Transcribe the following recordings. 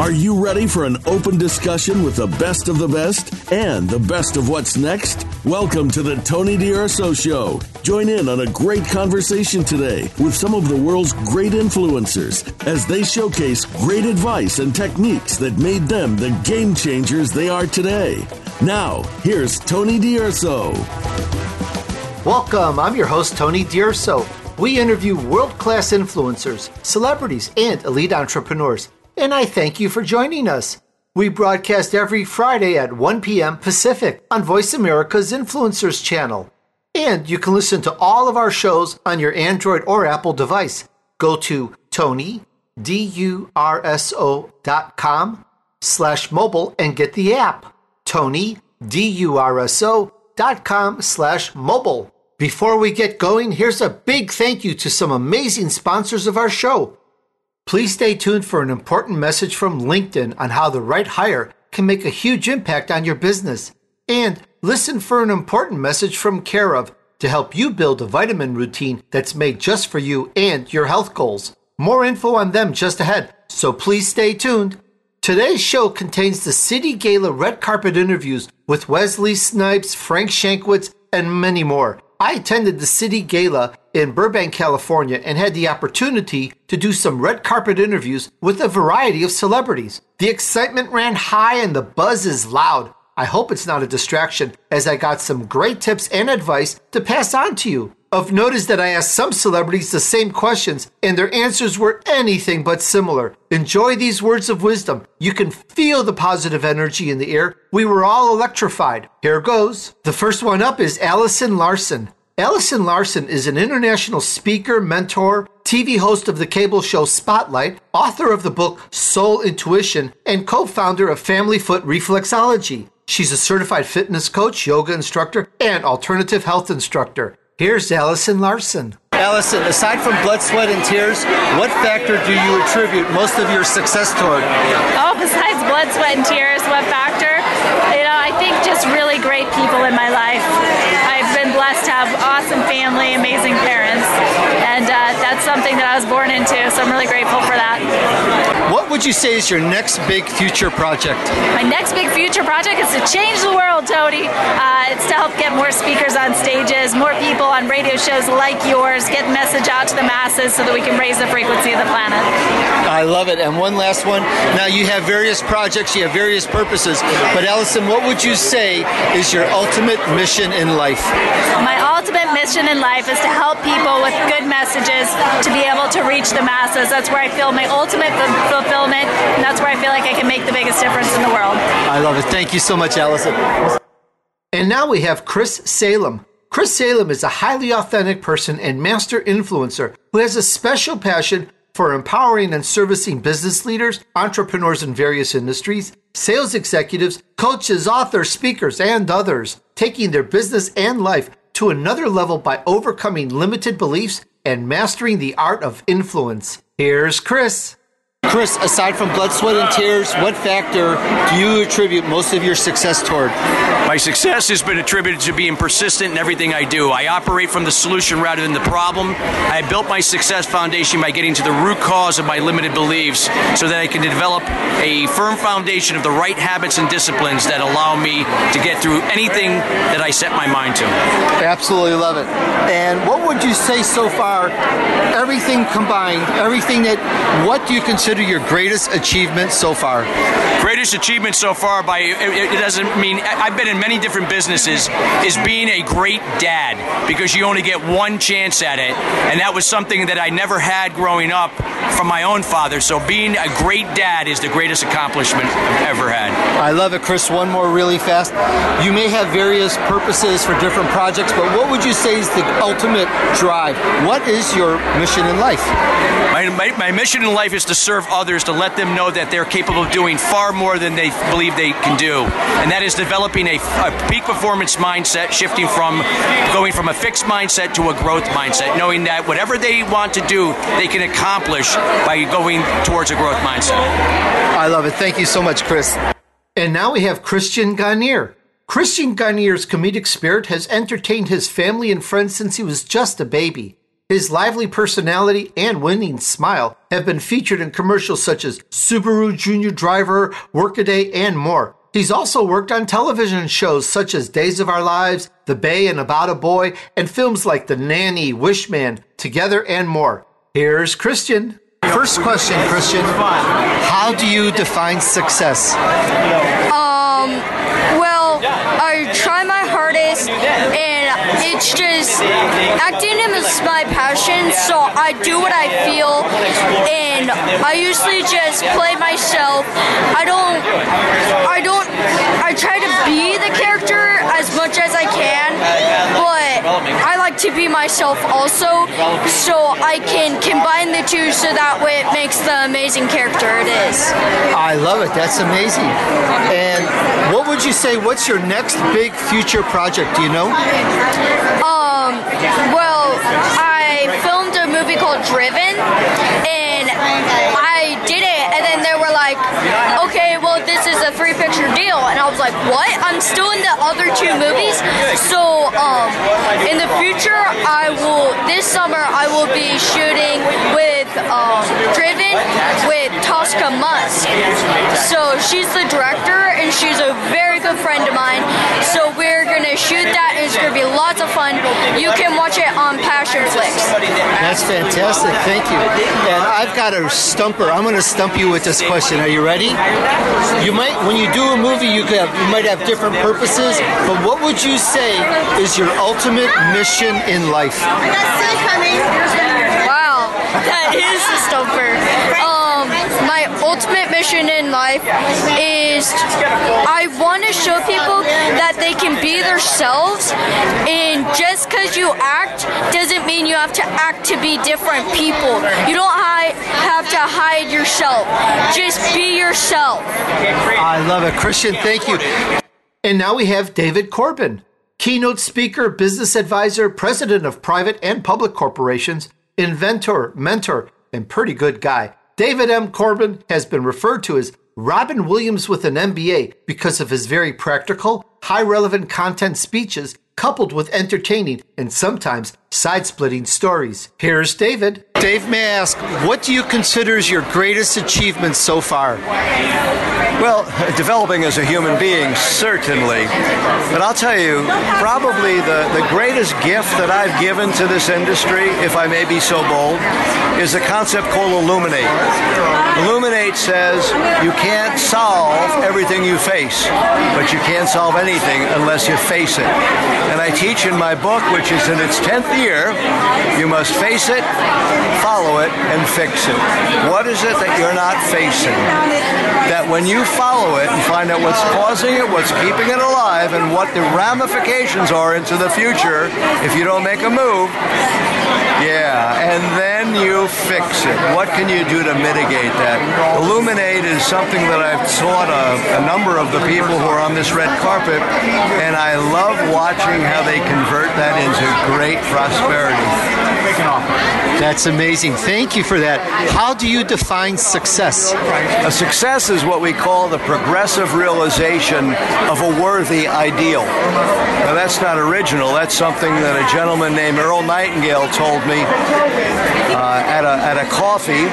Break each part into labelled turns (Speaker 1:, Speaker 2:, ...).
Speaker 1: Are you ready for an open discussion with the best of the best and the best of what's next? Welcome to the Tony D'Urso Show. Join in on a great conversation today with some of the world's great influencers as they showcase great advice and techniques that made them the game changers they are today. Now, here's Tony D'Urso.
Speaker 2: Welcome. I'm your host, Tony D'Urso. We interview world class influencers, celebrities, and elite entrepreneurs. And I thank you for joining us. We broadcast every Friday at 1 p.m. Pacific on Voice America's Influencers channel. And you can listen to all of our shows on your Android or Apple device. Go to Tony, D-U-R-S-O dot com slash mobile and get the app. Tony, D-U-R-S-O dot com slash mobile. Before we get going, here's a big thank you to some amazing sponsors of our show. Please stay tuned for an important message from LinkedIn on how the right hire can make a huge impact on your business. And listen for an important message from Care of to help you build a vitamin routine that's made just for you and your health goals. More info on them just ahead, so please stay tuned. Today's show contains the City Gala red carpet interviews with Wesley Snipes, Frank Shankwitz, and many more. I attended the City Gala in Burbank, California, and had the opportunity to do some red carpet interviews with a variety of celebrities. The excitement ran high and the buzz is loud. I hope it's not a distraction, as I got some great tips and advice to pass on to you. Of note is that I asked some celebrities the same questions, and their answers were anything but similar. Enjoy these words of wisdom. You can feel the positive energy in the air. We were all electrified. Here goes. The first one up is Allison Larsen. Allison Larsen is an international speaker, mentor, TV host of the cable show Spotlight, author of the book Soul Intuition, and co founder of Family Foot Reflexology. She's a certified fitness coach, yoga instructor, and alternative health instructor. Here's Allison Larsen. Allison, aside from blood, sweat, and tears, what factor do you attribute most of your success toward?
Speaker 3: Oh, besides blood, sweat, and tears, what factor? You know, I think just really great people in my life. I've been blessed to have awesome family, something that I was born into, so I'm really grateful for that.
Speaker 2: What would you say is your next big future project?
Speaker 3: My next big future project is to change the world, Tony. Uh, it's to help get more speakers on stages, more people on radio shows like yours, get the message out to the masses so that we can raise the frequency of the planet.
Speaker 2: I love it. And one last one. Now, you have various projects, you have various purposes, but Allison, what would you say is your ultimate mission in life?
Speaker 3: My ultimate mission in life is to help people with good messages to be able to reach the masses. That's where I feel my ultimate fulfillment, and that's where I feel like I can make the biggest difference in the world.
Speaker 2: I love it. Thank you so much, Allison. And now we have Chris Salem. Chris Salem is a highly authentic person and master influencer who has a special passion for empowering and servicing business leaders, entrepreneurs in various industries, sales executives, coaches, authors, speakers, and others, taking their business and life to another level by overcoming limited beliefs and mastering the art of influence. Here's Chris. Chris, aside from blood, sweat, and tears, what factor do you attribute most of your success toward?
Speaker 4: My success has been attributed to being persistent in everything I do. I operate from the solution rather than the problem. I built my success foundation by getting to the root cause of my limited beliefs so that I can develop a firm foundation of the right habits and disciplines that allow me to get through anything that I set my mind to.
Speaker 2: Absolutely love it. And what would you say so far, everything combined, everything that, what do you consider your greatest achievement so far?
Speaker 4: Greatest achievement so far by it, it doesn't mean I've been in many different businesses is being a great dad because you only get one chance at it and that was something that I never had growing up from my own father so being a great dad is the greatest accomplishment I've ever had.
Speaker 2: I love it Chris one more really fast. You may have various purposes for different projects but what would you say is the ultimate drive? What is your mission in life?
Speaker 4: My, my, my mission in life is to serve others to let them know that they're capable of doing far more than they believe they can do. And that is developing a, a peak performance mindset shifting from going from a fixed mindset to a growth mindset knowing that whatever they want to do they can accomplish by going towards a growth mindset.
Speaker 2: I love it. Thank you so much Chris. And now we have Christian Ganiere. Christian Ganiere's comedic spirit has entertained his family and friends since he was just a baby. His lively personality and winning smile have been featured in commercials such as Subaru Junior Driver, Workaday, and more. He's also worked on television shows such as Days of Our Lives, The Bay and About a Boy, and films like The Nanny, Wishman, Together, and more. Here's Christian. First question, Christian. How do you define success?
Speaker 5: Um, well, I try my hardest, and it's just acting is my passion, so I do what I feel, and I usually just play myself. I don't, I don't, I try to be the character as much as I can, but I to be myself also, so I can combine the two so that way it makes the amazing character it is.
Speaker 2: I love it. That's amazing. And what would you say? What's your next big future project? Do you know?
Speaker 5: Um, well, I filmed a movie called Driven, and I did it, and then they were like, okay, well, this is a three picture deal. And I was like, what? I'm still in the other two movies. So, um, in the future, I will, this summer, I will be shooting with um, Driven with Tosca Musk. So, she's the director, and she's a very good friend of mine. So, we're going to shoot that, and it's going to be lots of fun. You can watch it on Passionflix.
Speaker 2: That's fantastic. Thank you. And I've got a stumper. I'm going to stump you with this question. Are you ready? You might, when you do a movie, you could have, you might have different purposes. But what would you say is your ultimate mission in life?
Speaker 5: Wow, that is a stumper. Ultimate mission in life is I want to show people that they can be themselves, and just because you act doesn't mean you have to act to be different people. You don't have to hide yourself. Just be yourself.
Speaker 2: I love it. Christian, thank you. And now we have David Corbin, keynote speaker, business advisor, president of private and public corporations, inventor, mentor, and pretty good guy. David M. Corbin has been referred to as Robin Williams with an MBA because of his very practical, high relevant content speeches coupled with entertaining and sometimes side splitting stories. Here's David. Dave, may I ask, what do you consider as your greatest achievement so far?
Speaker 6: Well, developing as a human being, certainly. But I'll tell you, probably the, the greatest gift that I've given to this industry, if I may be so bold, is a concept called Illuminate. Illuminate says you can't solve everything you face, but you can't solve anything unless you face it. And I teach in my book, which is in its 10th year, you must face it, follow it, and fix it. What is it that you're not facing? That when you follow it and find out what's causing it, what's keeping it alive, and what the ramifications are into the future if you don't make a move, yeah, and then you fix it. What can you do to mitigate that? Illuminate is something that I've taught a, a number of the people who are on this red carpet, and I love watching how they convert that into great prosperity.
Speaker 2: That's amazing. Thank you for that. How do you define success?
Speaker 6: A success is what we call the progressive realization of a worthy ideal. Now, that's not original. That's something that a gentleman named Earl Nightingale told me uh, at, a, at a coffee,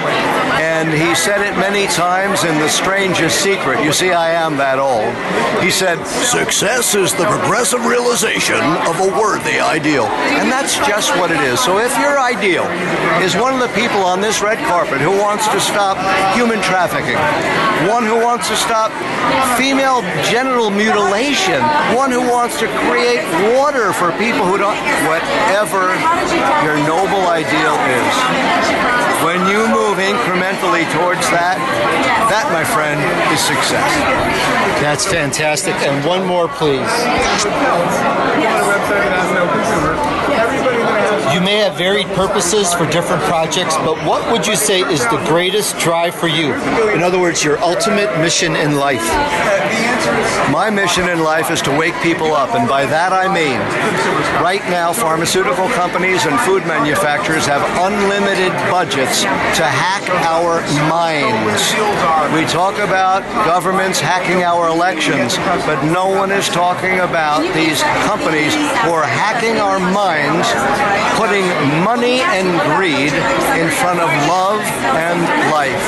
Speaker 6: and he said it many times in The Strangest Secret. You see, I am that old. He said, Success is the progressive realization of a worthy ideal. And that's just what it is. So if your ideal is one of the people on this red carpet who wants to stop human trafficking, one who wants to stop female genital mutilation, one who wants to create water for people who don't, whatever your noble ideal is. When you move incrementally towards that, that, my friend, is success.
Speaker 2: That's fantastic. And one more, please. You may have varied purposes for different projects, but what would you say is the greatest drive for you? In other words, your ultimate mission in life.
Speaker 6: My mission in life is to wake people up, and by that I mean, right now, pharmaceutical companies and food manufacturers have unlimited budgets to hack our minds. We talk about governments hacking our elections, but no one is talking about these companies who are hacking our minds, putting money and greed in front of love and life.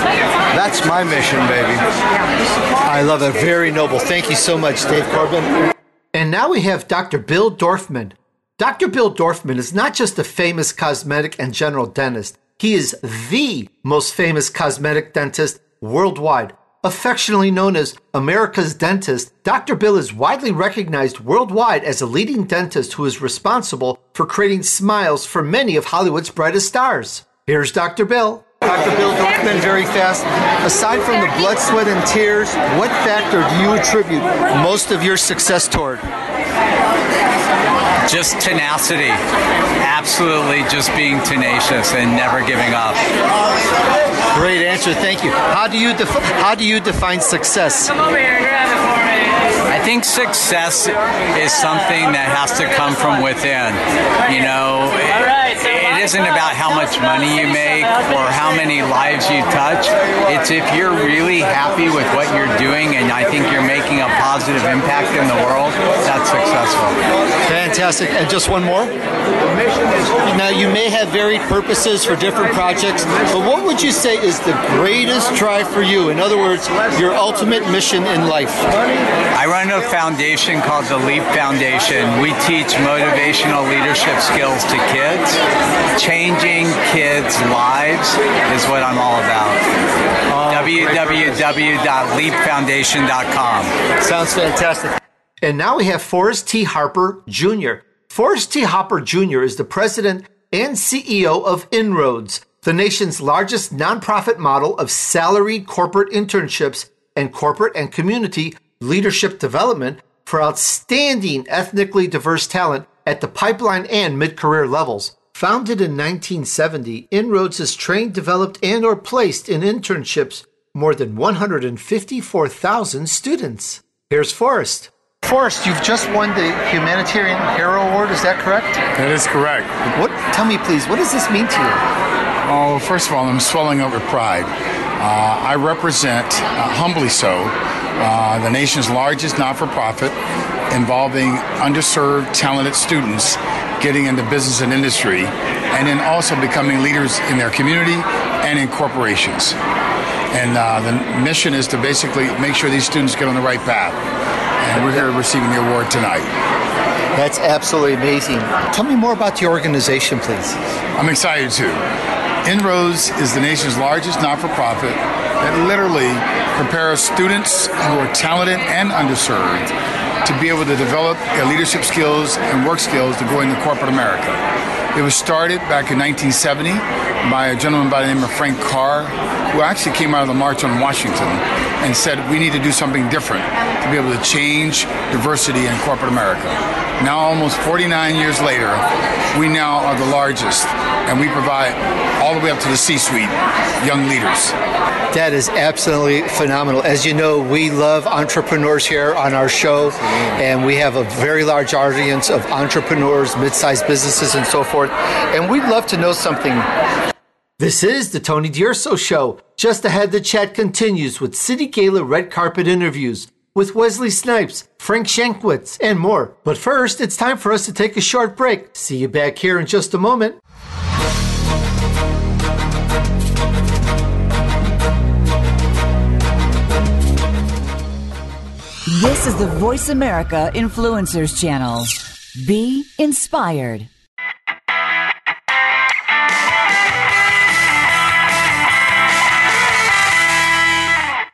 Speaker 6: That's my mission, baby.
Speaker 2: I love it. Very noble. Thank you so much, Dave Corbin. And now we have Dr. Bill Dorfman. Dr. Bill Dorfman is not just a famous cosmetic and general dentist, he is the most famous cosmetic dentist worldwide. Affectionately known as America's dentist, Dr. Bill is widely recognized worldwide as a leading dentist who is responsible for creating smiles for many of Hollywood's brightest stars. Here's Dr. Bill. Dr. Bill Dorfman, very fast. Aside from the blood, sweat, and tears, what factor do you attribute most of your success toward?
Speaker 7: Just tenacity. Absolutely just being tenacious and never giving up.
Speaker 2: Great answer, thank you. How do you defi- how do you define success?
Speaker 7: Think success is something that has to come from within. You know, it, it isn't about how much money you make or how many lives you touch. It's if you're really happy with what you're doing and I think you're making a positive impact in the world, that's successful.
Speaker 2: Fantastic. And just one more. Now, you may have varied purposes for different projects, but what would you say is the greatest drive for you? In other words, your ultimate mission in life?
Speaker 7: I run a foundation called the Leap Foundation. We teach motivational leadership skills to kids. Changing kids' lives is what I'm all about. Oh, www.leapfoundation.com.
Speaker 2: Sounds fantastic. And now we have Forrest T. Harper Jr. Forrest T. Harper Jr. is the president and CEO of Inroads, the nation's largest nonprofit model of salaried corporate internships and corporate and community leadership development for outstanding ethnically diverse talent at the pipeline and mid-career levels. Founded in 1970, Inroads has trained, developed, and or placed in internships more than 154,000 students. Here's Forrest. Forrest, you've just won the Humanitarian Hero Award, is that correct?
Speaker 8: That is correct.
Speaker 2: What tell me please, what does this mean to you?
Speaker 8: Oh, first of all, I'm swelling up with pride. Uh, I represent, uh, humbly so, uh, the nation's largest not for profit involving underserved, talented students getting into business and industry, and then also becoming leaders in their community and in corporations. And uh, the mission is to basically make sure these students get on the right path. And we're here receiving the award tonight.
Speaker 2: That's absolutely amazing. Tell me more about the organization, please.
Speaker 8: I'm excited to. Inroads is the nation's largest not for profit that literally prepares students who are talented and underserved to be able to develop their leadership skills and work skills to go into corporate America. It was started back in 1970 by a gentleman by the name of Frank Carr, who actually came out of the March on Washington and said we need to do something different to be able to change diversity in corporate America. Now, almost 49 years later, we now are the largest, and we provide all the way up to the C-suite young leaders.
Speaker 2: That is absolutely phenomenal. As you know, we love entrepreneurs here on our show, and we have a very large audience of entrepreneurs, mid sized businesses, and so forth. And we'd love to know something. This is the Tony D'Urso Show. Just ahead, the chat continues with City Gala red carpet interviews with Wesley Snipes, Frank Shankwitz, and more. But first, it's time for us to take a short break. See you back here in just a moment.
Speaker 9: This is the Voice America Influencers Channel. Be inspired.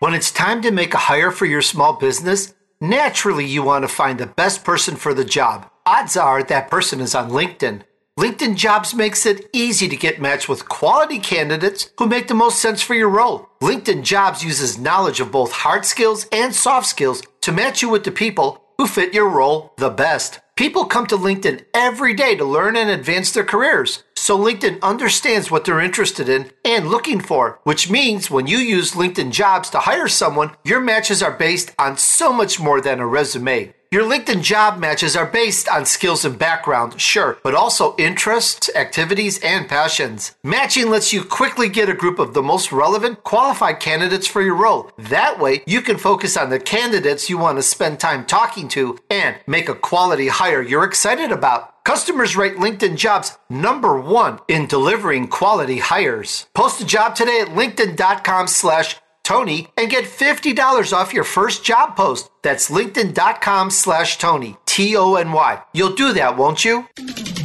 Speaker 2: When it's time to make a hire for your small business, naturally you want to find the best person for the job. Odds are that person is on LinkedIn. LinkedIn Jobs makes it easy to get matched with quality candidates who make the most sense for your role. LinkedIn Jobs uses knowledge of both hard skills and soft skills to match you with the people who fit your role the best. People come to LinkedIn every day to learn and advance their careers. So LinkedIn understands what they're interested in and looking for, which means when you use LinkedIn jobs to hire someone, your matches are based on so much more than a resume. Your LinkedIn job matches are based on skills and background, sure, but also interests, activities, and passions. Matching lets you quickly get a group of the most relevant, qualified candidates for your role. That way, you can focus on the candidates you want to spend time talking to and make a quality hire you're excited about. Customers rate LinkedIn jobs number one in delivering quality hires. Post a job today at linkedin.com slash Tony and get $50 off your first job post. That's linkedin.com slash Tony, T O N Y. You'll do that, won't you?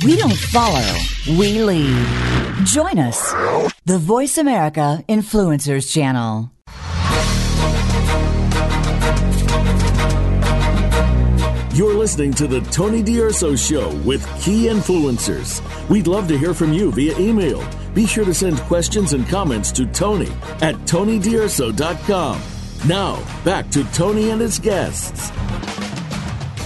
Speaker 9: We don't follow, we lead. Join us, the Voice America Influencers Channel.
Speaker 1: You're listening to the Tony D'Urso Show with key influencers. We'd love to hear from you via email. Be sure to send questions and comments to Tony at TonyDurso.com. Now, back to Tony and his guests.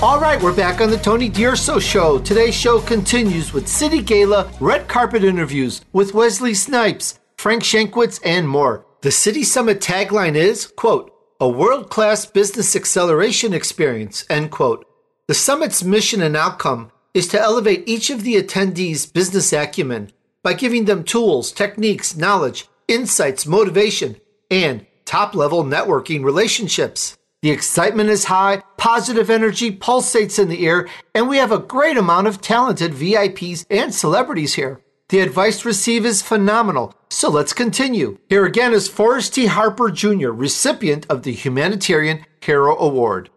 Speaker 2: All right, we're back on the Tony D'Urso Show. Today's show continues with City Gala red carpet interviews with Wesley Snipes, Frank Shankwitz, and more. The City Summit tagline is, quote, a world-class business acceleration experience, end quote. The summit's mission and outcome is to elevate each of the attendees' business acumen by giving them tools, techniques, knowledge, insights, motivation, and top level networking relationships. The excitement is high, positive energy pulsates in the air, and we have a great amount of talented VIPs and celebrities here. The advice received is phenomenal, so let's continue. Here again is Forrest T. Harper Jr., recipient of the Humanitarian Hero Award.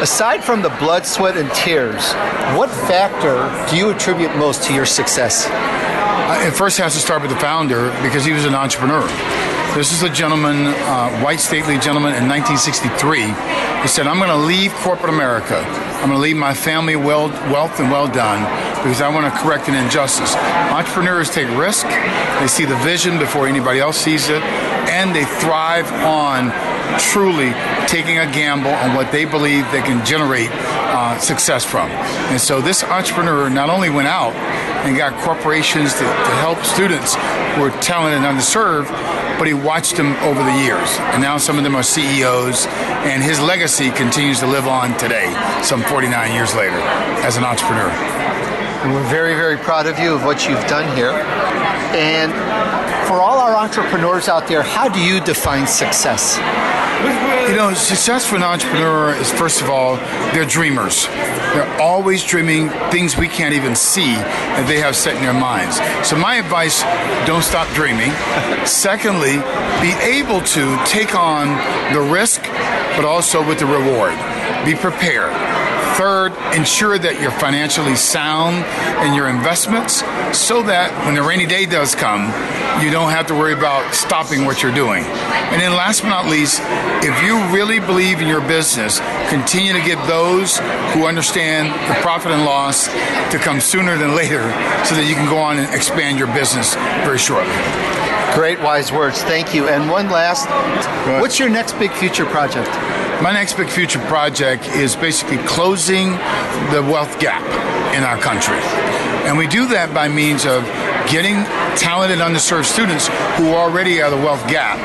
Speaker 2: Aside from the blood, sweat, and tears, what factor do you attribute most to your success?
Speaker 8: Uh, it first has to start with the founder because he was an entrepreneur. This is a gentleman, uh, white stately gentleman in 1963. He said, I'm going to leave corporate America. I'm going to leave my family well, wealth and well done because I want to correct an injustice. Entrepreneurs take risk, they see the vision before anybody else sees it, and they thrive on truly taking a gamble on what they believe they can generate uh, success from. And so this entrepreneur not only went out and got corporations to, to help students who are talented and underserved, but he watched them over the years. And now some of them are CEOs, and his legacy continues to live on today, some 49 years later, as an entrepreneur.
Speaker 2: And we're very, very proud of you of what you've done here. And for all our entrepreneurs out there, how do you define success?
Speaker 8: You know, success for an entrepreneur is first of all, they're dreamers. They're always dreaming things we can't even see that they have set in their minds. So my advice, don't stop dreaming. Secondly, be able to take on the risk, but also with the reward. Be prepared. Third, ensure that you're financially sound in your investments so that when the rainy day does come, you don't have to worry about stopping what you're doing. And then last but not least, if you really believe in your business, continue to get those who understand the profit and loss to come sooner than later so that you can go on and expand your business very shortly.
Speaker 2: Great wise words. Thank you. And one last, what's your next big future project?
Speaker 8: My next big future project is basically closing the wealth gap in our country. And we do that by means of getting talented underserved students who already are the wealth gap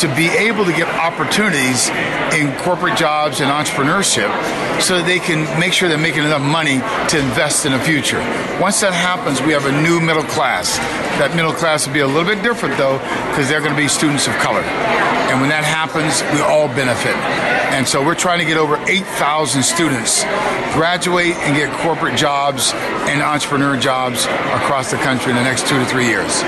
Speaker 8: to be able to get opportunities in corporate jobs and entrepreneurship so that they can make sure they're making enough money to invest in the future. Once that happens, we have a new middle class. That middle class will be a little bit different though because they're going to be students of color. And when that happens, we all benefit. And so we're trying to get over 8,000 students graduate and get corporate jobs and entrepreneur jobs across the country in the next two to three years.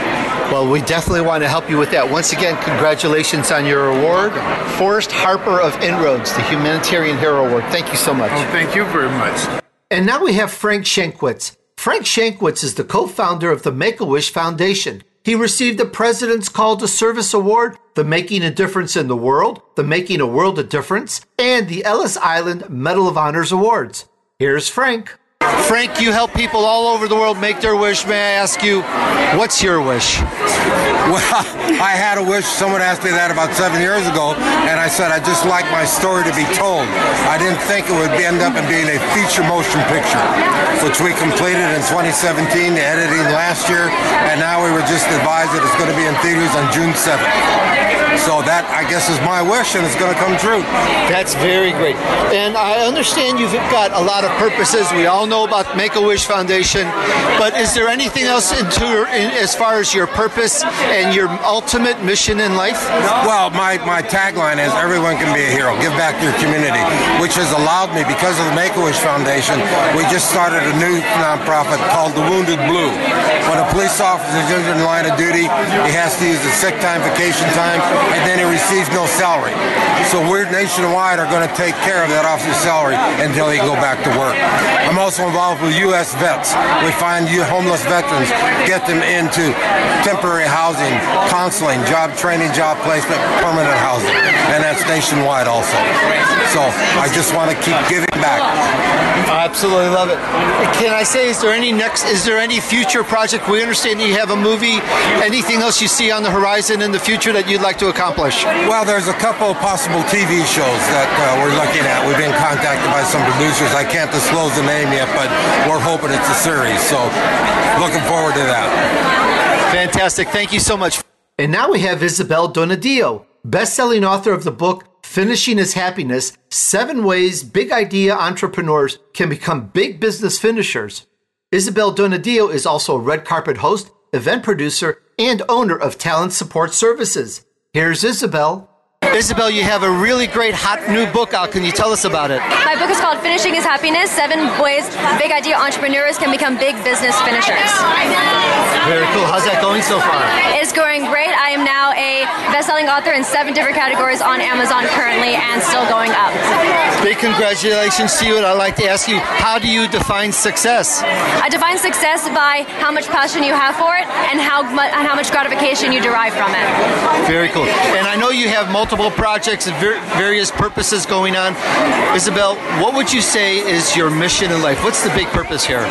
Speaker 2: Well, we definitely want to help you with that. Once again, congratulations on your award. Forrest Harper of Inroads, the Humanitarian Hero Award. Thank you so much.
Speaker 8: Oh, thank you very much.
Speaker 2: And now we have Frank Shankwitz. Frank Shankwitz is the co founder of the Make a Wish Foundation. He received the President's Call to Service Award, the Making a Difference in the World, the Making a World of Difference, and the Ellis Island Medal of Honors Awards. Here's Frank. Frank, you help people all over the world make their wish. May I ask you, what's your wish?
Speaker 10: Well, I had a wish. Someone asked me that about seven years ago, and I said I'd just like my story to be told. I didn't think it would end up in being a feature motion picture, which we completed in 2017, the editing last year, and now we were just advised that it's going to be in theaters on June 7th. So that, I guess, is my wish, and it's going to come true.
Speaker 2: That's very great. And I understand you've got a lot of purposes. We all know about Make a Wish Foundation, but is there anything else into in, as far as your purpose and your ultimate mission in life?
Speaker 10: Well, my, my tagline is everyone can be a hero. Give back to your community, which has allowed me, because of the Make a Wish Foundation, we just started a new nonprofit called The Wounded Blue. When a police officer is injured in line of duty, he has to use his sick time, vacation time, and then he receives no salary. So we're nationwide are going to take care of that officer's salary until he can go back to work. I'm also involved with U.S. vets. We find you homeless veterans, get them into temporary housing, counseling, job training, job placement, permanent housing, and that's nationwide also. So I just want to keep giving back.
Speaker 2: I absolutely love it. Can I say, is there any next? Is there any future project? We understand you have a movie. Anything else you see on the horizon in the future that you'd like to?
Speaker 10: Well, there's a couple of possible TV shows that uh, we're looking at. We've been contacted by some producers. I can't disclose the name yet, but we're hoping it's a series. So looking forward to that.
Speaker 2: Fantastic. Thank you so much. And now we have Isabel Donadio, best-selling author of the book Finishing is Happiness: Seven Ways Big Idea Entrepreneurs Can Become Big Business Finishers. Isabel Donadio is also a red carpet host, event producer, and owner of Talent Support Services. Here's Isabel. Isabel, you have a really great hot new book out. Can you tell us about it?
Speaker 5: My book is called Finishing is Happiness Seven Ways Big Idea Entrepreneurs Can Become Big Business Finishers.
Speaker 2: Very cool. How's that going so far?
Speaker 5: It's going great. I am now a best selling author in seven different categories on Amazon currently and still going up.
Speaker 2: Big congratulations to you, and I'd like to ask you, how do you define success?
Speaker 5: I define success by how much passion you have for it and how, mu- and how much gratification you derive from it.
Speaker 2: Very cool. And I know you have multiple projects and ver- various purposes going on. Isabel, what would you say is your mission in life? What's the big purpose here?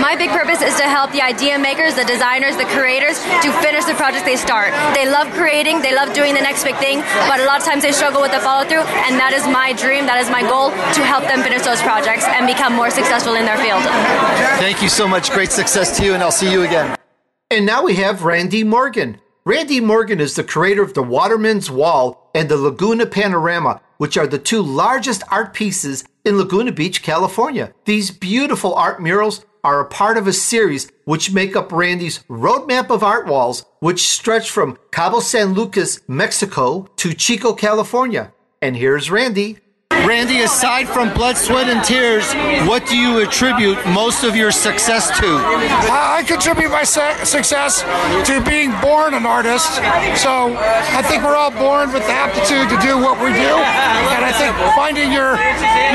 Speaker 5: My big purpose is to help the idea makers, the designers, the creators to finish the project they start. They love creating, they love doing the next big thing, but a lot of times they struggle with the follow through, and that is my dream, that is my goal to help them finish those projects and become more successful in their field.
Speaker 2: Thank you so much. Great success to you, and I'll see you again. And now we have Randy Morgan. Randy Morgan is the creator of the Waterman's Wall and the Laguna Panorama, which are the two largest art pieces in Laguna Beach, California. These beautiful art murals are a part of a series which make up Randy's roadmap of art walls, which stretch from Cabo San Lucas, Mexico to Chico, California. And here's Randy. Randy, aside from blood, sweat, and tears, what do you attribute most of your success to?
Speaker 11: I contribute my su- success to being born an artist. So I think we're all born with the aptitude to do what we do, and I think finding your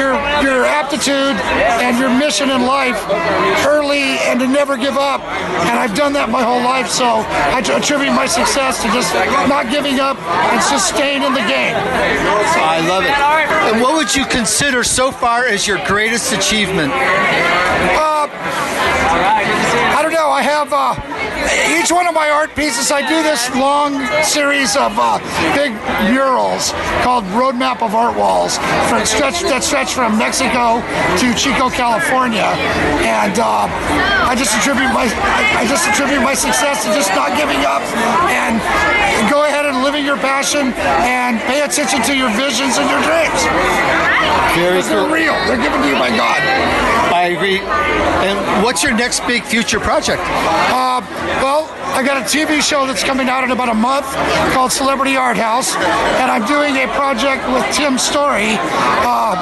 Speaker 11: your your aptitude and your mission in life early and to never give up. And I've done that my whole life. So I attribute my success to just not giving up and sustaining the game.
Speaker 2: I love it. And what would you consider so far as your greatest achievement?
Speaker 11: Uh, I don't know. I have uh, each one of my art pieces. I do this long series of uh, big murals called Roadmap of Art Walls from stretch that stretch from Mexico to Chico, California, and uh, I just attribute my I, just attribute my success to just not giving up and go ahead and living your passion and pay attention to your visions and your dreams.
Speaker 2: Very
Speaker 11: They're real. They're given to you by God.
Speaker 2: Agree. And what's your next big future project?
Speaker 11: Uh, well, I got a TV show that's coming out in about a month called Celebrity Art House, and I'm doing a project with Tim Story uh,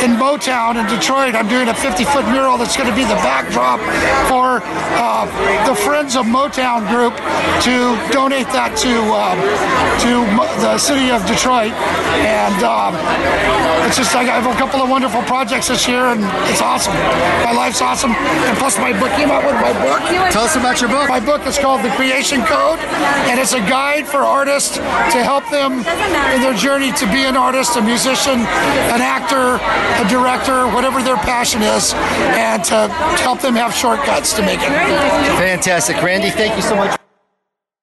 Speaker 11: in Motown in Detroit. I'm doing a 50 foot mural that's going to be the backdrop for uh, the Friends of Motown group to donate that to um, to the city of Detroit. And um, it's just I have a couple of wonderful projects this year, and it's awesome. My life's awesome, and plus my book came out with my book.
Speaker 2: Tell us about your book.
Speaker 11: My book is called The Creation Code, and it's a guide for artists to help them in their journey to be an artist, a musician, an actor, a director, whatever their passion is, and to help them have shortcuts to make it.
Speaker 2: Fantastic. Randy, thank you so much.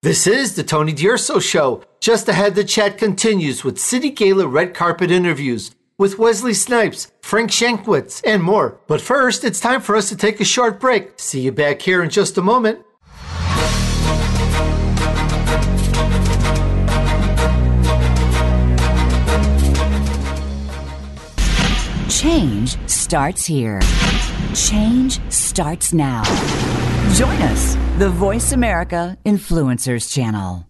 Speaker 2: This is the Tony D'Urso Show. Just ahead, the chat continues with City Gala red carpet interviews with Wesley Snipes, Frank Shankwitz, and more. But first, it's time for us to take a short break. See you back here in just a moment.
Speaker 9: Change starts here. Change starts now. Join us, the Voice America Influencers Channel.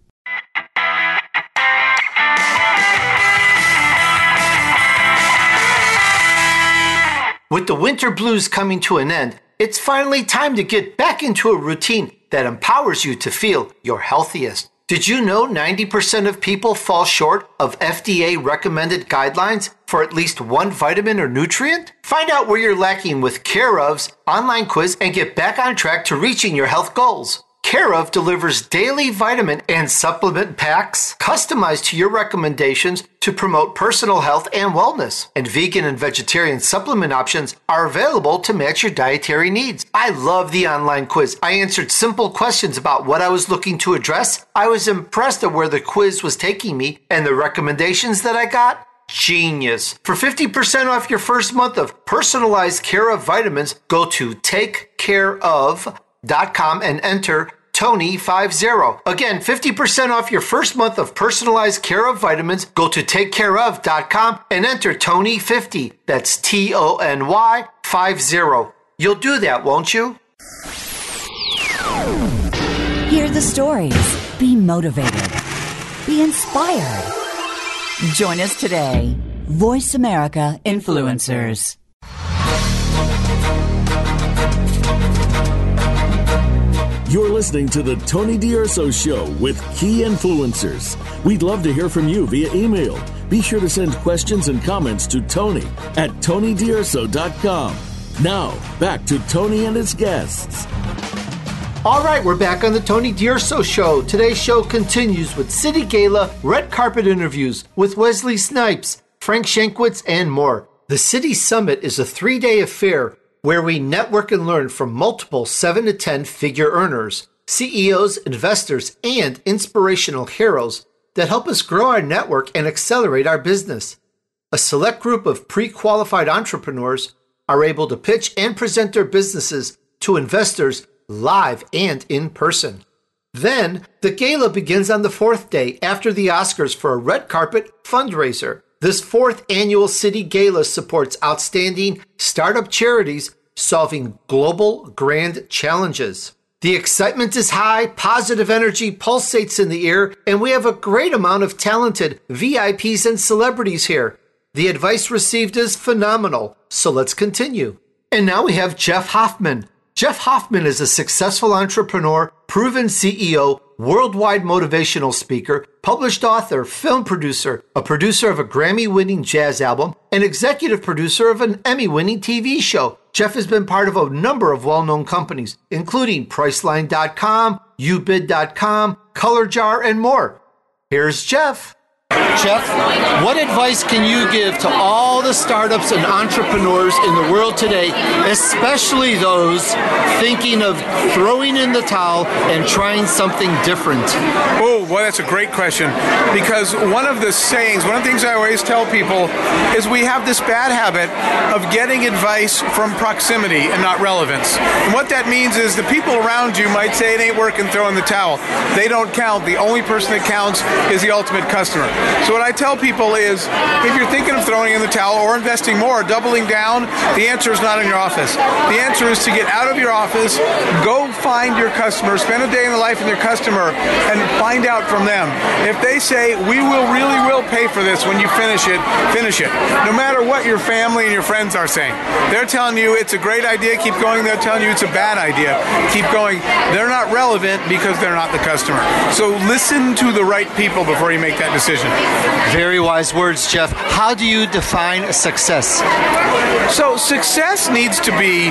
Speaker 2: With the winter blues coming to an end, it's finally time to get back into a routine that empowers you to feel your healthiest. Did you know 90% of people fall short of FDA recommended guidelines for at least one vitamin or nutrient? Find out where you're lacking with Care of's online quiz and get back on track to reaching your health goals. Care of delivers daily vitamin and supplement packs customized to your recommendations to promote personal health and wellness. And vegan and vegetarian supplement options are available to match your dietary needs. I love the online quiz. I answered simple questions about what I was looking to address. I was impressed at where the quiz was taking me and the recommendations that I got. Genius. For 50% off your first month of personalized care of vitamins, go to takecareof.com and enter Tony50. Again, 50% off your first month of personalized care of vitamins. Go to takecareof.com and enter Tony50. That's T O N Y 50. You'll do that, won't you?
Speaker 9: Hear the stories. Be motivated. Be inspired. Join us today. Voice America Influencers.
Speaker 1: You're listening to the Tony D'Urso Show with key influencers. We'd love to hear from you via email. Be sure to send questions and comments to Tony at TonyDurso.com. Now, back to Tony and his guests.
Speaker 2: All right, we're back on the Tony D'Urso Show. Today's show continues with City Gala red carpet interviews with Wesley Snipes, Frank Shankwitz, and more. The City Summit is a three day affair where we network and learn from multiple 7 to 10 figure earners, CEOs, investors, and inspirational heroes that help us grow our network and accelerate our business. A select group of pre qualified entrepreneurs are able to pitch and present their businesses to investors live and in person. Then, the gala begins on the fourth day after the Oscars for a red carpet fundraiser. This fourth annual City Gala supports outstanding startup charities solving global grand challenges. The excitement is high, positive energy pulsates in the air, and we have a great amount of talented VIPs and celebrities here. The advice received is phenomenal, so let's continue. And now we have Jeff Hoffman. Jeff Hoffman is a successful entrepreneur, proven CEO, worldwide motivational speaker, published author, film producer, a producer of a Grammy winning jazz album, and executive producer of an Emmy winning TV show. Jeff has been part of a number of well known companies, including Priceline.com, Ubid.com, Color Jar, and more. Here's Jeff. Jeff, what advice can you give to all the startups and entrepreneurs in the world today, especially those thinking of throwing in the towel and trying something different?
Speaker 12: Oh, well, that's a great question. Because one of the sayings, one of the things I always tell people is we have this bad habit of getting advice from proximity and not relevance. And what that means is the people around you might say it ain't working, throw in the towel. They don't count. The only person that counts is the ultimate customer. So what I tell people is, if you're thinking of throwing in the towel or investing more, doubling down, the answer is not in your office. The answer is to get out of your office, go find your customer, spend a day in the life of your customer, and find out from them. If they say, we will really will pay for this when you finish it, finish it. No matter what your family and your friends are saying. They're telling you it's a great idea, keep going. They're telling you it's a bad idea, keep going. They're not relevant because they're not the customer. So listen to the right people before you make that decision.
Speaker 2: Very wise words, Jeff. How do you define success?
Speaker 12: So, success needs to be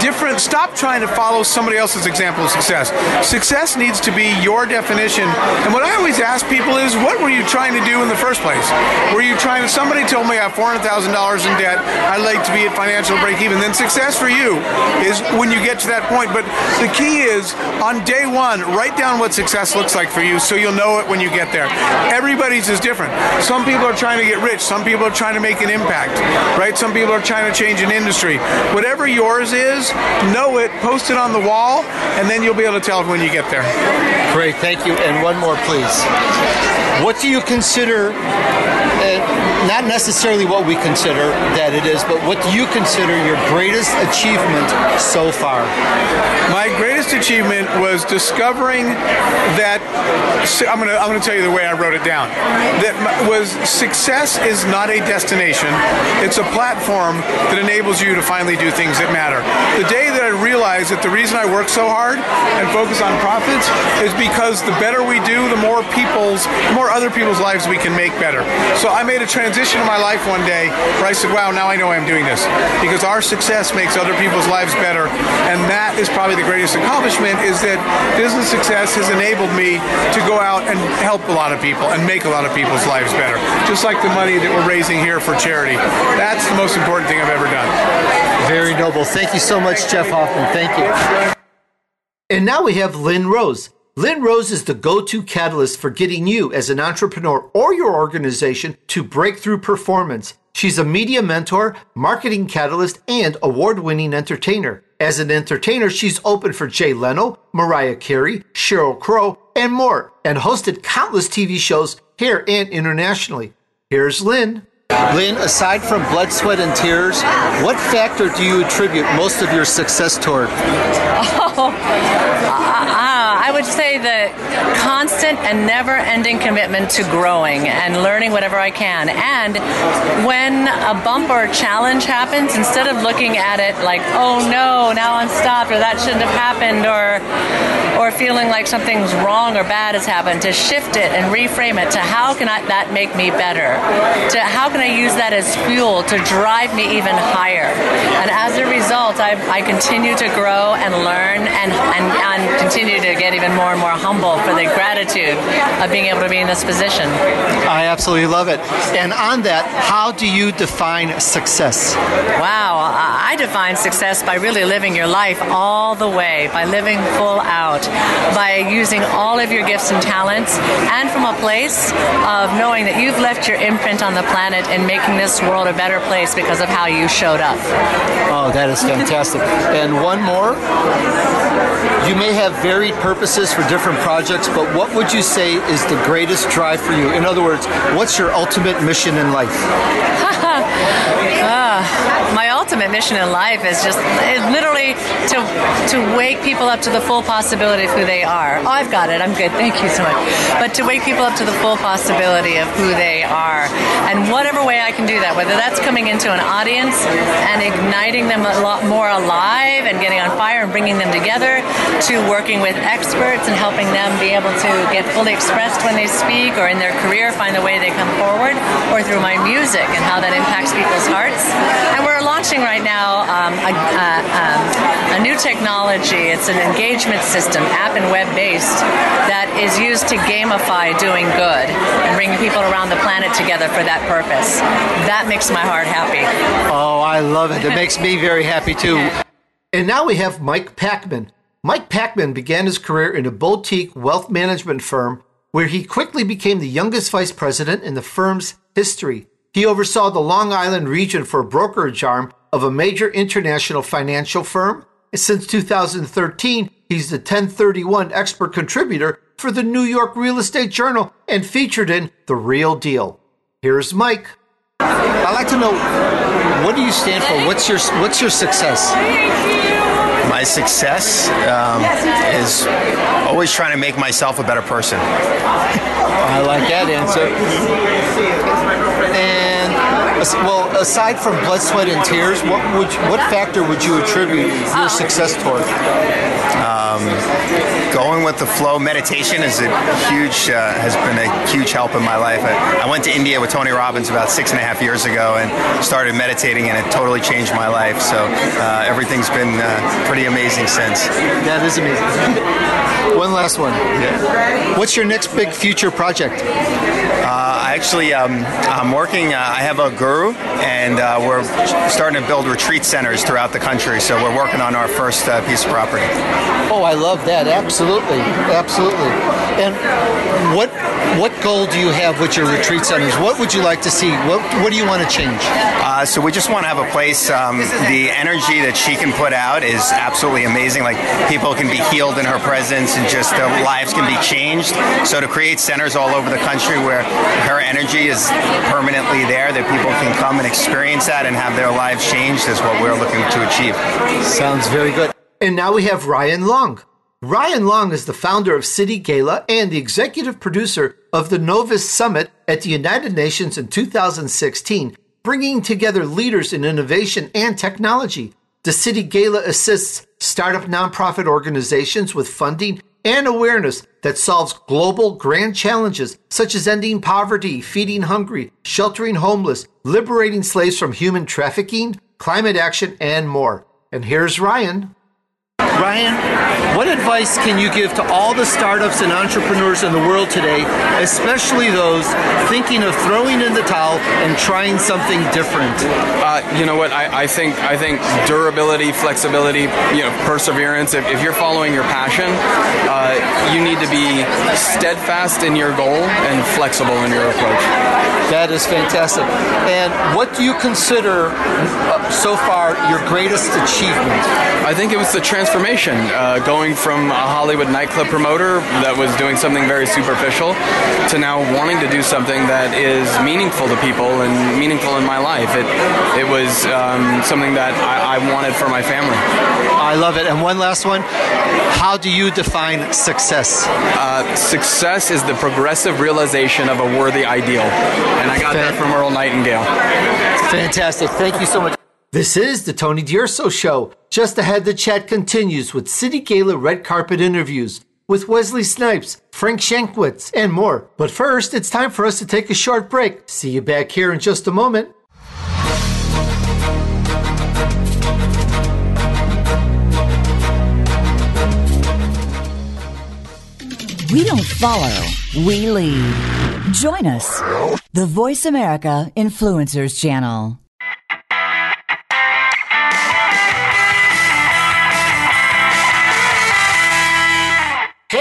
Speaker 12: different. Stop trying to follow somebody else's example of success. Success needs to be your definition. And what I always ask people is, what were you trying to do in the first place? Were you trying to, somebody told me I have $400,000 in debt, I'd like to be at financial break even. Then success for you is when you get to that point. But the key is, on day one, write down what success looks like for you so you'll know it when you get there. Everybody's is different. Some people are trying to get rich. Some people are trying to make an impact, right? Some people are trying to change an industry. Whatever yours is, know it, post it on the wall, and then you'll be able to tell when you get there.
Speaker 2: Great, thank you. And one more, please. What do you consider not necessarily what we consider that it is, but what do you consider your greatest achievement so far?
Speaker 12: My greatest achievement was discovering that I'm gonna I'm gonna tell you the way I wrote it down. That was success is not a destination; it's a platform that enables you to finally do things that matter. The day that I realized that the reason I work so hard and focus on profits is because the better we do, the more people's, the more other people's lives we can make better. So I made a transition in my life one day where I said, "Wow, now I know I'm doing this because our success makes other people's lives better," and that is probably the greatest accomplishment. Is that business success has enabled me to go out and help a lot of people and make a lot of people's lives better, just like the money that we're raising here for charity. That's the most important thing I've ever done.
Speaker 2: Very noble. Thank you so much, Jeff Hoffman. Thank you. And now we have Lynn Rose. Lynn Rose is the go to catalyst for getting you as an entrepreneur or your organization to breakthrough performance. She's a media mentor, marketing catalyst, and award winning entertainer. As an entertainer, she's open for Jay Leno, Mariah Carey, Sheryl Crow, and more, and hosted countless TV shows here and internationally. Here's Lynn. Lynn, aside from blood, sweat, and tears, what factor do you attribute most of your success toward?
Speaker 13: Oh, uh, I would say the constant and never ending commitment to growing and learning whatever I can. And when a bump or challenge happens, instead of looking at it like, oh no, now I'm stopped, or that shouldn't have happened, or or feeling like something's wrong or bad has happened, to shift it and reframe it to how can I, that make me better? To how can I use that as fuel to drive me even higher? And as a result, I, I continue to grow and learn and, and, and continue to get even more and more humble for the gratitude of being able to be in this position.
Speaker 2: I absolutely love it. And on that, how do you define success?
Speaker 13: Wow, I define success by really living your life all the way, by living full out, by using all of your gifts and talents, and from a place of knowing that you've left your imprint on the planet and making this world a better place because of how you showed up.
Speaker 2: Oh, that is fantastic. and one more. You may have varied purposes for different projects, but what would you say is the greatest drive for you? In other words, what's your ultimate mission in life?
Speaker 13: uh, my ultimate mission in life is just literally to to wake people up to the full possibility of who they are. Oh, I've got it. I'm good. Thank you so much. But to wake people up to the full possibility of who they are, and whatever way I can do that, whether that's coming into an audience and igniting them a lot more alive and getting on fire and bringing them together, to working with experts and helping them be able to get fully expressed when they speak or in their career find the way they come forward, or through my music and how that impacts people's hearts. And we're launching right now um, a, a, um, a, new technology. It's an engagement system, app and web based, that is used to gamify doing good and bring people around the planet together for that purpose. That makes my heart happy.
Speaker 2: Oh, I love it. It makes me very happy too. And now we have Mike Packman. Mike Packman began his career in a boutique wealth management firm where he quickly became the youngest vice president in the firm's history. He oversaw the Long Island region for a brokerage arm of a major international financial firm. Since 2013, he's the 1031 expert contributor for the New York Real Estate Journal and featured in The Real Deal. Here's Mike. I'd like to know what do you stand for? What's your what's your success?
Speaker 14: My success um, is always trying to make myself a better person.
Speaker 2: I like that answer. Well, aside from blood, sweat, and tears, what would what factor would you attribute your success toward?
Speaker 14: Um, going with the flow, meditation is a huge uh, has been a huge help in my life. I, I, went to India with Tony Robbins about six and a half years ago and started meditating, and it totally changed my life. So uh, everything's been uh, pretty amazing since.
Speaker 2: That is amazing. one last one.
Speaker 14: Yeah.
Speaker 2: What's your next big future project?
Speaker 14: Actually, um, I'm working. Uh, I have a guru, and uh, we're starting to build retreat centers throughout the country. So we're working on our first uh, piece of property.
Speaker 2: Oh, I love that. Absolutely, absolutely. And what what goal do you have with your retreat centers? What would you like to see? What what do you want to change?
Speaker 14: Uh, so we just want to have a place. Um, the energy that she can put out is absolutely amazing. Like people can be healed in her presence, and just their lives can be changed. So to create centers all over the country where her energy is permanently there, that people can come and experience that and have their lives changed, is what we're looking to achieve.
Speaker 2: Sounds very good. And now we have Ryan Long. Ryan Long is the founder of City Gala and the executive producer of the Novus Summit at the United Nations in 2016, bringing together leaders in innovation and technology. The City Gala assists startup nonprofit organizations with funding and awareness that solves global grand challenges such as ending poverty, feeding hungry, sheltering homeless, liberating slaves from human trafficking, climate action, and more. And here's Ryan. Ryan, what advice can you give to all the startups and entrepreneurs in the world today, especially those thinking of throwing in the towel and trying something different?
Speaker 15: Uh, you know what? I, I, think I think durability, flexibility, you know, perseverance. If, if you're following your passion, uh, you need to be steadfast in your goal and flexible in your approach.
Speaker 2: That is fantastic. And what do you consider uh, so far your greatest achievement?
Speaker 15: I think it was the transformation uh, going from a Hollywood nightclub promoter that was doing something very superficial to now wanting to do something that is meaningful to people and meaningful in my life. It it was um, something that I, I wanted for my family.
Speaker 2: I love it. And one last one. How do you define success?
Speaker 15: Uh, success is the progressive realization of a worthy ideal. And I got Fan- that from Earl Nightingale.
Speaker 2: Fantastic. Thank you so much. This is the Tony D'Urso Show. Just ahead, the chat continues with City Gala red carpet interviews with Wesley Snipes, Frank Shankwitz, and more. But first, it's time for us to take a short break. See you back here in just a moment.
Speaker 9: We don't follow, we lead. Join us, the Voice America Influencers Channel.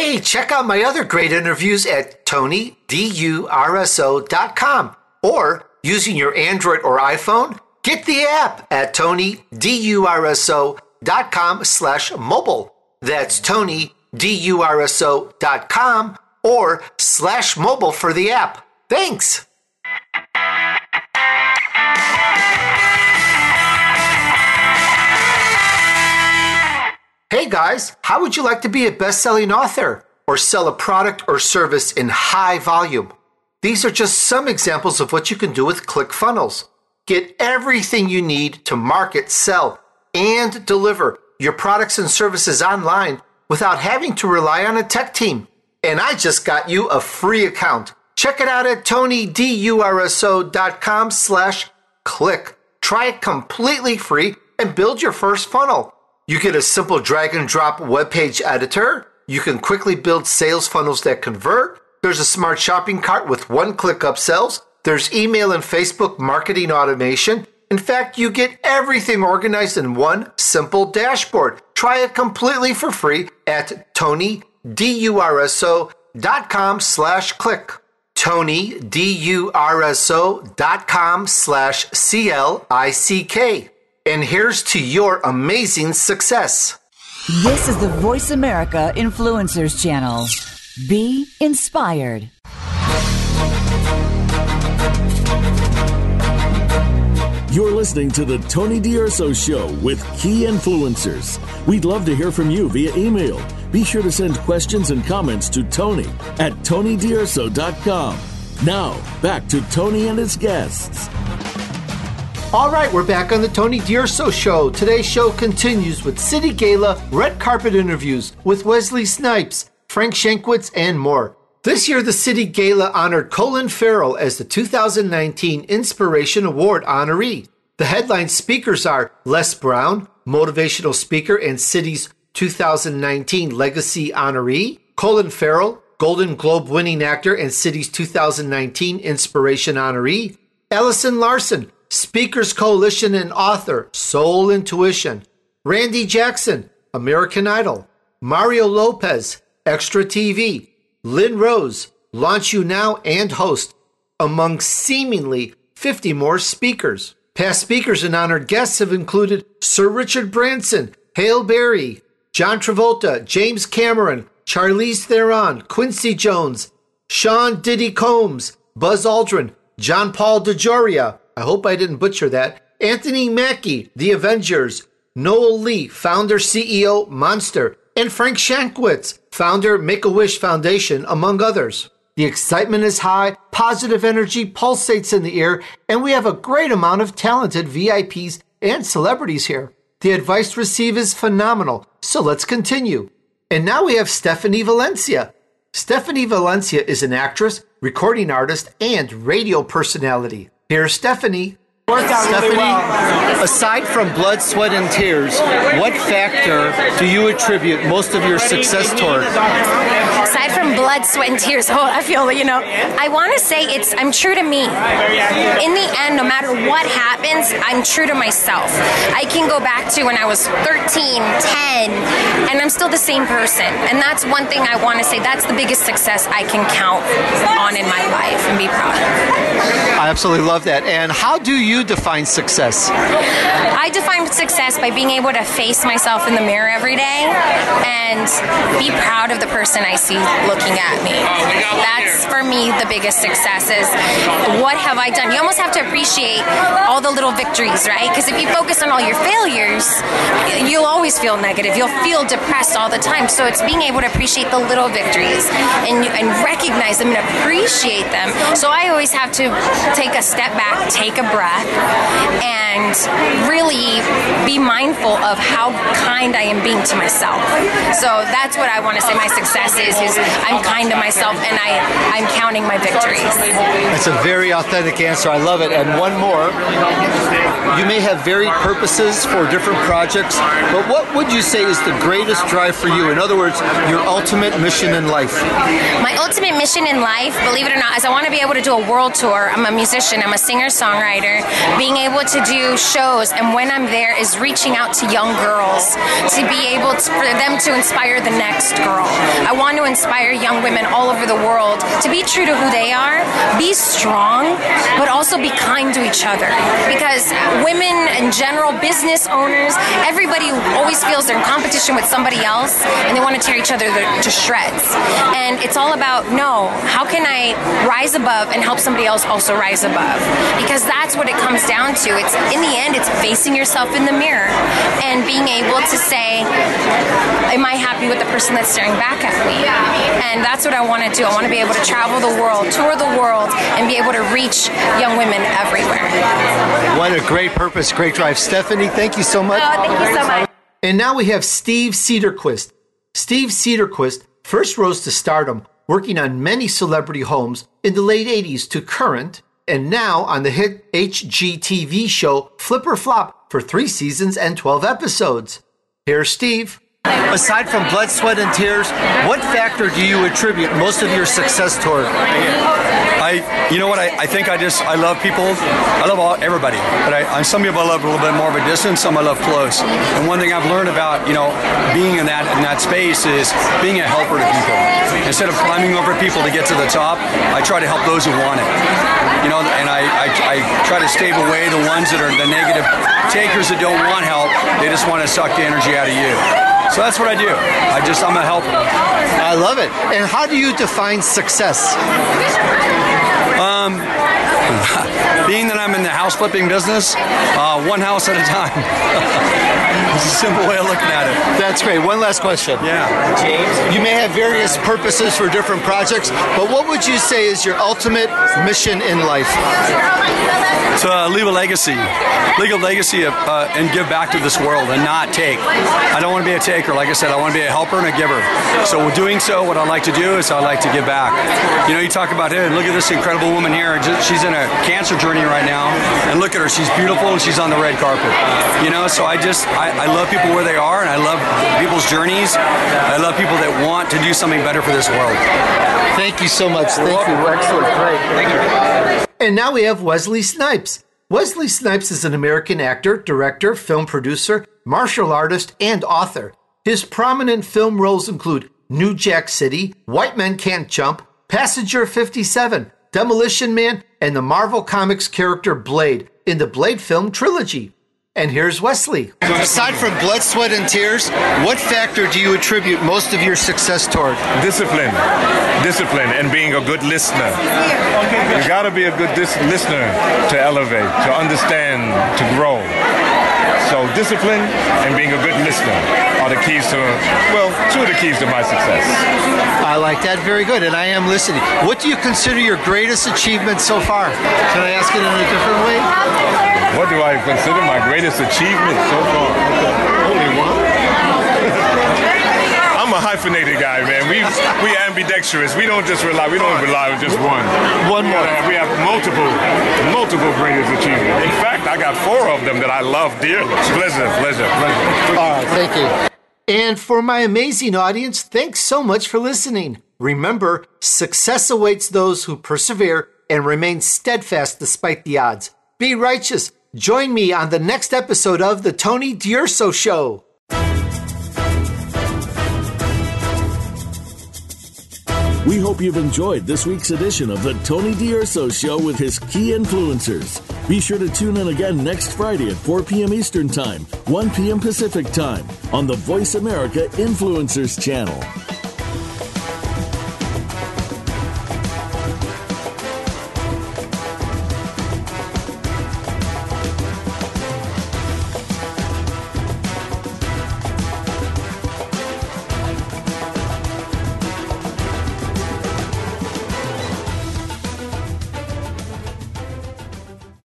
Speaker 2: Hey, check out my other great interviews at TonyDURSO.com or using your Android or iPhone, get the app at TonyDURSO.com slash mobile. That's TonyDURSO.com or slash mobile for the app. Thanks. Hey guys, how would you like to be a best selling author or sell a product or service in high volume? These are just some examples of what you can do with ClickFunnels. Get everything you need to market, sell, and deliver your products and services online without having to rely on a tech team. And I just got you a free account. Check it out at tonydurso.com slash click. Try it completely free and build your first funnel. You get a simple drag and drop web page editor. You can quickly build sales funnels that convert. There's a smart shopping cart with one click upsells. There's email and Facebook marketing automation. In fact, you get everything organized in one simple dashboard. Try it completely for free at tonydurso.com slash click. tonydurso.com slash C-L-I-C-K. And here's to your amazing success.
Speaker 9: This is the Voice America Influencers Channel. Be inspired.
Speaker 1: You're listening to the Tony D'Urso Show with key influencers. We'd love to hear from you via email. Be sure to send questions and comments to Tony at TonyDurso.com. Now, back to Tony and his guests.
Speaker 2: All right, we're back on the Tony D'Urso Show. Today's show continues with City Gala red carpet interviews with Wesley Snipes, Frank Shankwitz, and more. This year, the City Gala honored Colin Farrell as the 2019 Inspiration Award honoree. The headline speakers are Les Brown, motivational speaker and City's 2019 Legacy honoree, Colin Farrell, Golden Globe winning actor and City's 2019 Inspiration honoree, Allison Larsen, Speakers Coalition and author, Soul Intuition, Randy Jackson, American Idol, Mario Lopez, Extra TV, Lynn Rose, launch you now and host among seemingly 50 more speakers. Past speakers and honored guests have included Sir Richard Branson, Halle Berry, John Travolta, James Cameron, Charlize Theron, Quincy Jones, Sean Diddy Combs, Buzz Aldrin, John Paul DeJoria, I hope I didn't butcher that, Anthony Mackie, The Avengers, Noel Lee, founder CEO Monster, and Frank Shankwitz, founder Make a Wish Foundation, among others. The excitement is high, positive energy pulsates in the air, and we have a great amount of talented VIPs and celebrities here. The advice received is phenomenal, so let's continue. And now we have Stephanie Valencia. Stephanie Valencia is an actress, recording artist, and radio personality. Here's Stephanie. Stephanie, aside from blood, sweat, and tears, what factor do you attribute most of your success toward?
Speaker 16: Aside from blood, sweat, and tears, oh, I feel, you know, I want to say it's, I'm true to me. In the end, no matter what happens, I'm true to myself. I can go back to when I was 13, 10, and I'm still the same person. And that's one thing I want to say. That's the biggest success I can count on in my life and be proud of.
Speaker 2: I absolutely love that. And how do you define success?
Speaker 16: I define success by being able to face myself in the mirror every day and be proud of the person I see looking at me. That's for me the biggest success is what have I done? You almost have to appreciate all the little victories, right? Because if you focus on all your failures, you'll always feel negative. You'll feel depressed all the time. So it's being able to appreciate the little victories and, and recognize them and appreciate them. So I always have to take a step back, take a breath, and really be mindful of how kind I am being to myself. So that's what I want to say my success is is I'm kind to myself and I, I'm counting my victories.
Speaker 2: That's a very authentic answer. I love it. And one more. You may have varied purposes for different projects, but what would you say is the greatest drive for you? In other words, your ultimate mission in life?
Speaker 16: My ultimate mission in life, believe it or not, is I want to be able to do a world tour. I'm a musician, I'm a singer songwriter. Being able to do shows, and when I'm there, is reaching out to young girls to be able to, for them to inspire the next girl. I want to inspire young women all over the world to be true to who they are, be strong, but also be kind to each other. Because women in general, business owners, everybody always feels they're in competition with somebody else and they want to tear each other to shreds. And it's all about no, how can I rise above and help somebody else also rise above? Because that's what it comes down to. It's in the end, it's facing yourself in the mirror and being able to say, Am I happy with the person that's staring back at me? And that's what I want to do. I want to be able to travel the world, tour the world, and be able to reach young women everywhere.
Speaker 2: What a great purpose, great drive. Stephanie, thank you so much.
Speaker 16: Oh, thank you so much.
Speaker 2: And now we have Steve Cederquist. Steve Cederquist first rose to stardom working on many celebrity homes in the late 80s to current, and now on the hit HGTV show Flip or Flop for three seasons and 12 episodes. Here's Steve. Aside from blood, sweat, and tears, what factor do you attribute most of your success toward?
Speaker 4: I, you know what? I, I think I just I love people. I love all, everybody, but I, I, some people I love a little bit more of a distance. Some I love close. And one thing I've learned about you know being in that in that space is being a helper to people. Instead of climbing over people to get to the top, I try to help those who want it. You know, and I, I, I try to stave away the ones that are the negative takers that don't want help. They just want to suck the energy out of you. So that's what I do. I just I'm a helper.
Speaker 2: I love it. And how do you define success?
Speaker 4: Um, being that I'm in the house flipping business, uh, one house at a time. it's a simple way of looking at it.
Speaker 2: That's great. One last question.
Speaker 4: Yeah.
Speaker 2: James, you may have various purposes for different projects, but what would you say is your ultimate mission in life?
Speaker 4: To uh, leave a legacy, leave a legacy of, uh, and give back to this world and not take. I don't want to be a taker. Like I said, I want to be a helper and a giver. So doing so, what I like to do is I like to give back. You know, you talk about, hey, look at this incredible woman here. She's in a cancer journey right now, and look at her. She's beautiful and she's on the red carpet. You know, so I just I, I love people where they are, and I love people's journeys. I love people that want to do something better for this world.
Speaker 2: Thank you so much. Thank you. Excellent. Great.
Speaker 4: Thank you.
Speaker 2: And now we have Wesley Snipes. Wesley Snipes is an American actor, director, film producer, martial artist, and author. His prominent film roles include New Jack City, White Men Can't Jump, Passenger 57, Demolition Man, and the Marvel Comics character Blade in the Blade film trilogy. And here's Wesley. Aside from blood, sweat, and tears, what factor do you attribute most of your success toward?
Speaker 17: Discipline. Discipline and being a good listener. You got to be a good dis- listener to elevate, to understand, to grow. So discipline and being a good listener are the keys to, well, two of the keys to my success.
Speaker 2: I like that. Very good. And I am listening. What do you consider your greatest achievement so far? Can I ask it in a different way?
Speaker 17: What do I consider my greatest achievement so far? Only one. A hyphenated guy, man. We we ambidextrous. We don't just rely. We don't rely on just one.
Speaker 2: One
Speaker 17: more. We have multiple, multiple greatest achievements. In fact, I got four of them that I love dearly. Pleasure, pleasure, pleasure.
Speaker 2: All right, thank you. And for my amazing audience, thanks so much for listening. Remember, success awaits those who persevere and remain steadfast despite the odds. Be righteous. Join me on the next episode of The Tony D'Urso Show.
Speaker 1: We hope you've enjoyed this week's edition of the Tony D'Urso Show with his key influencers. Be sure to tune in again next Friday at 4 p.m. Eastern Time, 1 p.m. Pacific Time on the Voice America Influencers channel.